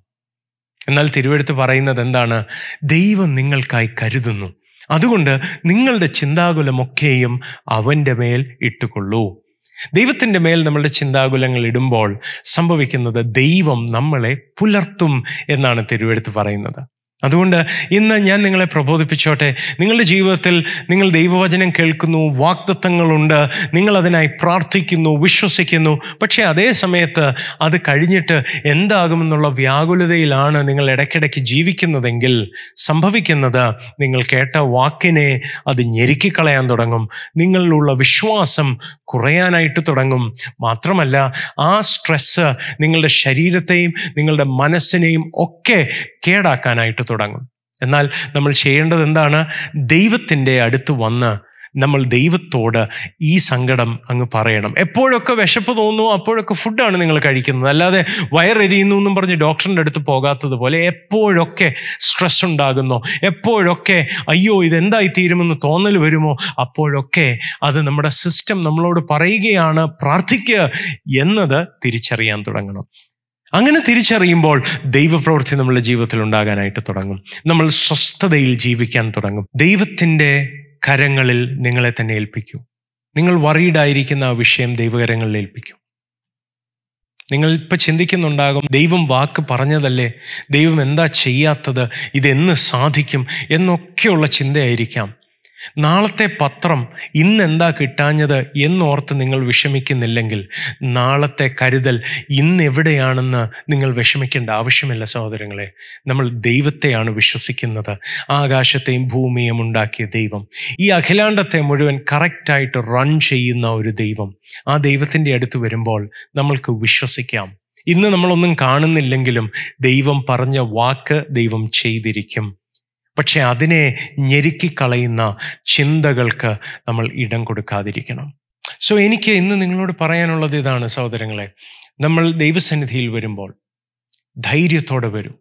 എന്നാൽ തിരുവെടുത്ത് പറയുന്നത് എന്താണ്? ദൈവം നിങ്ങൾക്കായി കരുതുന്നു. അതുകൊണ്ട് നിങ്ങളുടെ ചിന്താകുലമൊക്കെയും അവന്റെ മേൽ ഇട്ടുകൊള്ളൂ. ദൈവത്തിന്റെ മേൽ നമ്മളുടെ ചിന്താകുലങ്ങൾ ഇടുമ്പോൾ സംഭവിക്കുന്നത് ദൈവം നമ്മളെ പുലർത്തും എന്നാണ് തിരുവെടുത്ത് പറയുന്നത്. അതുകൊണ്ട് ഇന്ന് ഞാൻ നിങ്ങളെ പ്രബോധിപ്പിച്ചോട്ടെ. നിങ്ങളുടെ ജീവിതത്തിൽ നിങ്ങൾ ദൈവവചനം കേൾക്കുന്നു വാക്തത്വങ്ങളുണ്ട് നിങ്ങൾ അതിനായി പ്രാർത്ഥിക്കുന്നു വിശ്വസിക്കുന്നു. പക്ഷേ അതേ സമയത്ത് അത് കഴിഞ്ഞിട്ട് എന്താകുമെന്നുള്ള വ്യാകുലതയിലാണ് നിങ്ങൾ ഇടയ്ക്കിടയ്ക്ക് ജീവിക്കുന്നതെങ്കിൽ സംഭവിക്കുന്നത് നിങ്ങൾ കേട്ട വാക്കിനെ അത് ഞെരുക്കിക്കളയാൻ തുടങ്ങും. നിങ്ങളിലുള്ള വിശ്വാസം കുറയാനായിട്ട് തുടങ്ങും. മാത്രമല്ല ആ സ്ട്രെസ്സ് നിങ്ങളുടെ ശരീരത്തെയും നിങ്ങളുടെ മനസ്സിനെയും ഒക്കെ കേടാക്കാനായിട്ട് തുടങ്ങും. എന്നാൽ നമ്മൾ ചെയ്യേണ്ടത് എന്താണ്? ദൈവത്തിന്റെ അടുത്ത് വന്ന് നമ്മൾ ദൈവത്തോട് ഈ സങ്കടം അങ്ങ് പറയണം. എപ്പോഴൊക്കെ വിശപ്പ് തോന്നുന്നു അപ്പോഴൊക്കെ ഫുഡാണ് നിങ്ങൾ കഴിക്കുന്നത്. അല്ലാതെ വയറെരിയുന്നു എന്നും പറഞ്ഞ് ഡോക്ടറിന്റെ അടുത്ത് പോകാത്തതുപോലെ എപ്പോഴൊക്കെ സ്ട്രെസ് ഉണ്ടാകുന്നോ എപ്പോഴൊക്കെ അയ്യോ ഇതെന്തായി തീരുമെന്ന് തോന്നൽ വരുമോ അപ്പോഴൊക്കെ അത് നമ്മുടെ സിസ്റ്റം നമ്മളോട് പറയുകയാണ് പ്രാർത്ഥിക്കുക എന്നത് തിരിച്ചറിയാൻ തുടങ്ങണം. അങ്ങനെ തിരിച്ചറിയുമ്പോൾ ദൈവപ്രവൃത്തി നമ്മളുടെ ജീവിതത്തിൽ ഉണ്ടാകാനായിട്ട് തുടങ്ങും. നമ്മൾ സ്വസ്ഥതയിൽ ജീവിക്കാൻ തുടങ്ങും. ദൈവത്തിന്റെ കരങ്ങളിൽ നിങ്ങളെ തന്നെ ഏൽപ്പിക്കൂ. നിങ്ങൾ വറീഡായിരിക്കുന്ന ആ വിഷയം ദൈവകരങ്ങളിൽ ഏൽപ്പിക്കും. നിങ്ങൾ ഇപ്പം ചിന്തിക്കുന്നുണ്ടാകും ദൈവം വാക്ക് പറഞ്ഞതല്ലേ? ദൈവം എന്താ ചെയ്യാത്തത്? ഇതെന്ന് സാധിക്കും എന്നൊക്കെയുള്ള ചിന്തയായിരിക്കാം. നാളത്തെ പത്രം ഇന്നെന്താ കിട്ടാഞ്ഞത് എന്നോർത്ത് നിങ്ങൾ വിഷമിക്കുന്നില്ലെങ്കിൽ നാളത്തെ കരുതൽ ഇന്ന് എവിടെയാണെന്ന് നിങ്ങൾ വിഷമിക്കേണ്ട ആവശ്യമില്ല സഹോദരങ്ങളെ. നമ്മൾ ദൈവത്തെയാണ് വിശ്വസിക്കുന്നത്. ആകാശത്തെയും ഭൂമിയും ഉണ്ടാക്കിയ ദൈവം. ഈ അഖിലാണ്ടത്തെ മുഴുവൻ കറക്റ്റായിട്ട് റൺ ചെയ്യുന്ന ഒരു ദൈവം. ആ ദൈവത്തിന്റെ അടുത്ത് വരുമ്പോൾ നമ്മൾക്ക് വിശ്വസിക്കാം. ഇന്ന് നമ്മളൊന്നും കാണുന്നില്ലെങ്കിലും ദൈവം പറഞ്ഞ വാക്ക് ദൈവം ചെയ്തിരിക്കും. പക്ഷെ അതിനെ ഞെരുക്കിക്കളയുന്ന ചിന്തകൾക്ക് നമ്മൾ ഇടം കൊടുക്കാതിരിക്കണം. സോ എനിക്ക് ഇന്ന് നിങ്ങളോട് പറയാനുള്ളത് ഇതാണ് സഹോദരങ്ങളെ. നമ്മൾ ദൈവസന്നിധിയിൽ വരുമ്പോൾ ധൈര്യത്തോടെ വരും.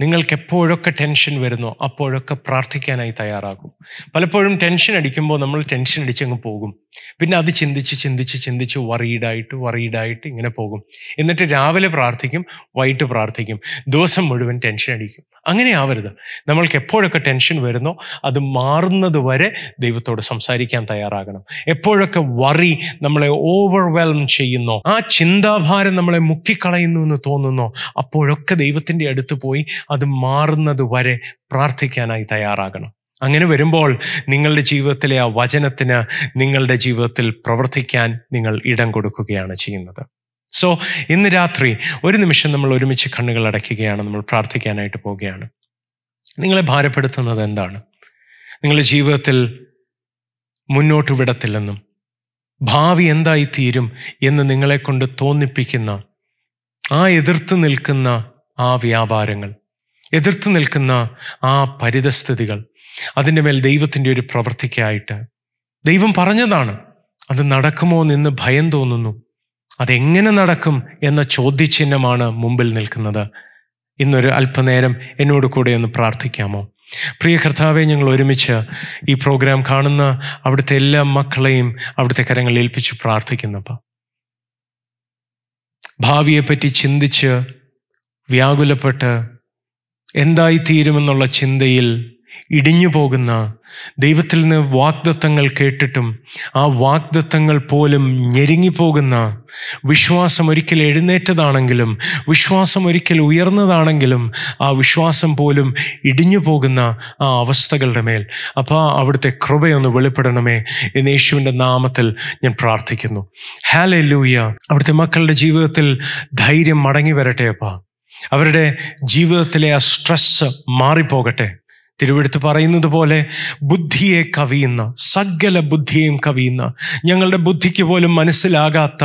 നിങ്ങൾക്ക് എപ്പോഴൊക്കെ ടെൻഷൻ വരുന്നോ അപ്പോഴൊക്കെ പ്രാർത്ഥിക്കാനായി തയ്യാറാകും. പലപ്പോഴും ടെൻഷൻ അടിക്കുമ്പോൾ നമ്മൾ ടെൻഷൻ അടിച്ചങ്ങ് പോകും. പിന്നെ അത് ചിന്തിച്ച് ചിന്തിച്ച് ചിന്തിച്ച് വറീഡായിട്ട് വറീഡായിട്ട് ഇങ്ങനെ പോകും. എന്നിട്ട് രാവിലെ പ്രാർത്ഥിക്കും വൈകിട്ട് പ്രാർത്ഥിക്കും. ദിവസം മുഴുവൻ ടെൻഷൻ അടിക്കും. അങ്ങനെ ആവരുത്. നമ്മൾക്ക് എപ്പോഴൊക്കെ ടെൻഷൻ വരുന്നോ അത് മാറുന്നത് വരെ ദൈവത്തോട് സംസാരിക്കാൻ തയ്യാറാകണം. എപ്പോഴൊക്കെ വറി നമ്മളെ ഓവർവെൽം ചെയ്യുന്നോ ആ ചിന്താഭാരം നമ്മളെ മുക്കിക്കളയുന്നു എന്ന് തോന്നുന്നു അപ്പോഴൊക്കെ ദൈവത്തിന്റെ അടുത്ത് പോയി അത് മാറുന്നത് വരെ പ്രാർത്ഥിക്കാനായി തയ്യാറാകണം. അങ്ങനെ വരുമ്പോൾ നിങ്ങളുടെ ജീവിതത്തിലെ ആ വചനത്തിന് നിങ്ങളുടെ ജീവിതത്തിൽ പ്രവർത്തിക്കാൻ നിങ്ങൾ ഇടം കൊടുക്കുകയാണ് ചെയ്യുന്നത്. സോ ഇന്ന് രാത്രി ഒരു നിമിഷം നമ്മൾ ഒരുമിച്ച് കണ്ണുകൾ അടയ്ക്കുകയാണ് നമ്മൾ പ്രാർത്ഥിക്കാനായിട്ട് പോവുകയാണ്. നിങ്ങളെ ഭാരപ്പെടുത്തുന്നത് എന്താണ്? നിങ്ങളുടെ ജീവിതത്തിൽ മുന്നോട്ട് വിടത്തില്ലെന്നും ഭാവി എന്തായി തീരും എന്ന് നിങ്ങളെ കൊണ്ട് തോന്നിപ്പിക്കുന്ന ആ എതിർത്ത് നിൽക്കുന്ന ആ വ്യാപാരങ്ങൾ എതിർത്ത് നിൽക്കുന്ന ആ പരിതസ്ഥിതികൾ അതിന്റെ മേൽ ദൈവത്തിന്റെ ഒരു പ്രവൃത്തിക്കായിട്ട് ദൈവം പറഞ്ഞതാണ് അത് നടക്കുമോ എന്ന് ഭയം തോന്നുന്നു. അതെങ്ങനെ നടക്കും എന്ന ചോദ്യചിഹ്നമാണ് മുമ്പിൽ നിൽക്കുന്നത്. ഇന്നൊരു അല്പനേരം എന്നോട് കൂടെ ഒന്ന് പ്രാർത്ഥിക്കാമോ? പ്രിയ കർത്താവെ ഞങ്ങൾ ഒരുമിച്ച് ഈ പ്രോഗ്രാം കാണുന്ന അവിടുത്തെ എല്ലാ മക്കളെയും അവിടുത്തെ കരങ്ങളിൽ ഏൽപ്പിച്ച് പ്രാർത്ഥിക്കുന്നപ്പ. ഭാവിയെപ്പറ്റി ചിന്തിച്ച് വ്യാകുലപ്പെട്ട് എന്തായിത്തീരുമെന്നുള്ള ചിന്തയിൽ ഇടിഞ്ഞു പോകുന്ന ദൈവത്തിൽ നിന്ന് വാഗ്ദത്തങ്ങൾ കേട്ടിട്ടും ആ വാഗ്ദത്തങ്ങൾ പോലും ഞെരുങ്ങിപ്പോകുന്ന വിശ്വാസം ഒരിക്കൽ എഴുന്നേറ്റതാണെങ്കിലും വിശ്വാസം ഒരിക്കൽ ഉയർന്നതാണെങ്കിലും ആ വിശ്വാസം പോലും ഇടിഞ്ഞു പോകുന്ന ആ അവസ്ഥകളുടെ മേൽ. അപ്പോൾ അവിടുത്തെ കൃപയൊന്ന് വെളിപ്പെടണമേ എന്ന് യേശുവിന്റെ നാമത്തിൽ ഞാൻ പ്രാർത്ഥിക്കുന്നു. ഹാലെ ലൂയ അവിടുത്തെ മക്കളുടെ ജീവിതത്തിൽ ധൈര്യം മടങ്ങി വരട്ടെ അപ്പാ. അവരുടെ ജീവിതത്തിലെ ആ സ്ട്രെസ് മാറിപ്പോകട്ടെ. തിരുവെടുത്ത് പറയുന്നത് പോലെ ബുദ്ധിയെ കവിയുന്ന സകല ബുദ്ധിയെയും കവിയുന്ന ഞങ്ങളുടെ ബുദ്ധിക്ക് പോലും മനസ്സിലാകാത്ത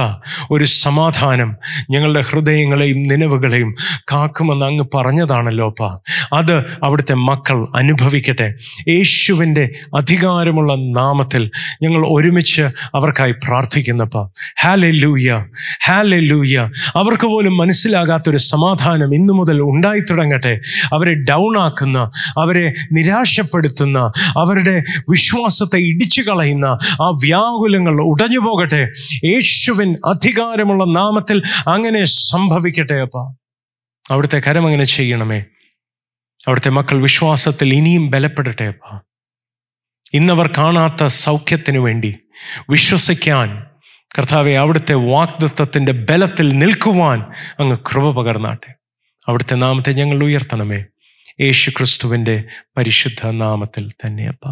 ഒരു സമാധാനം ഞങ്ങളുടെ ഹൃദയങ്ങളെയും നിലവുകളെയും കാക്കുമെന്ന് അങ്ങ് പറഞ്ഞതാണല്ലോ അപ്പ. അത് അവിടുത്തെ മക്കൾ അനുഭവിക്കട്ടെ. യേശുവിന്റെ അധികാരമുള്ള നാമത്തിൽ ഞങ്ങൾ ഒരുമിച്ച് അവർക്കായി പ്രാർത്ഥിക്കുന്നപ്പ ഹാലെ ലൂയ ഹാലെ ലൂയ അവർക്ക് പോലും മനസ്സിലാകാത്തൊരു സമാധാനം ഇന്നു മുതൽ ഉണ്ടായി തുടങ്ങട്ടെ അവരെ ഡൗൺ ആക്കുന്ന അവരെ നിരാശപ്പെടുത്തുന്ന അവരുടെ വിശ്വാസത്തെ ഇടിച്ചു കളയുന്ന ആ വ്യാകുലങ്ങൾ ഉടഞ്ഞു പോകട്ടെ. യേശുവിൻ അധികാരമുള്ള നാമത്തിൽ അങ്ങനെ സംഭവിക്കട്ടെ അപ്പ. അവിടുത്തെ കരം അങ്ങനെ ചെയ്യണമേ. അവിടുത്തെ മക്കൾ വിശ്വാസത്തിൽ ഇനിയും ബലപ്പെടട്ടെ അപ്പ. ഇന്നവർ കാണാത്ത സൗഖ്യത്തിനു വേണ്ടി വിശ്വസിക്കാൻ കർത്താവെ അവിടുത്തെ വാഗ്ദത്വത്തിന്റെ ബലത്തിൽ നിൽക്കുവാൻ അങ്ങ് കൃപ പകർന്നാട്ടെ. അവിടുത്തെ നാമത്തെ ഞങ്ങൾ ഉയർത്തണമേ. യേശു ക്രിസ്തുവിന്റെ പരിശുദ്ധ നാമത്തിൽ തന്നെയപ്പ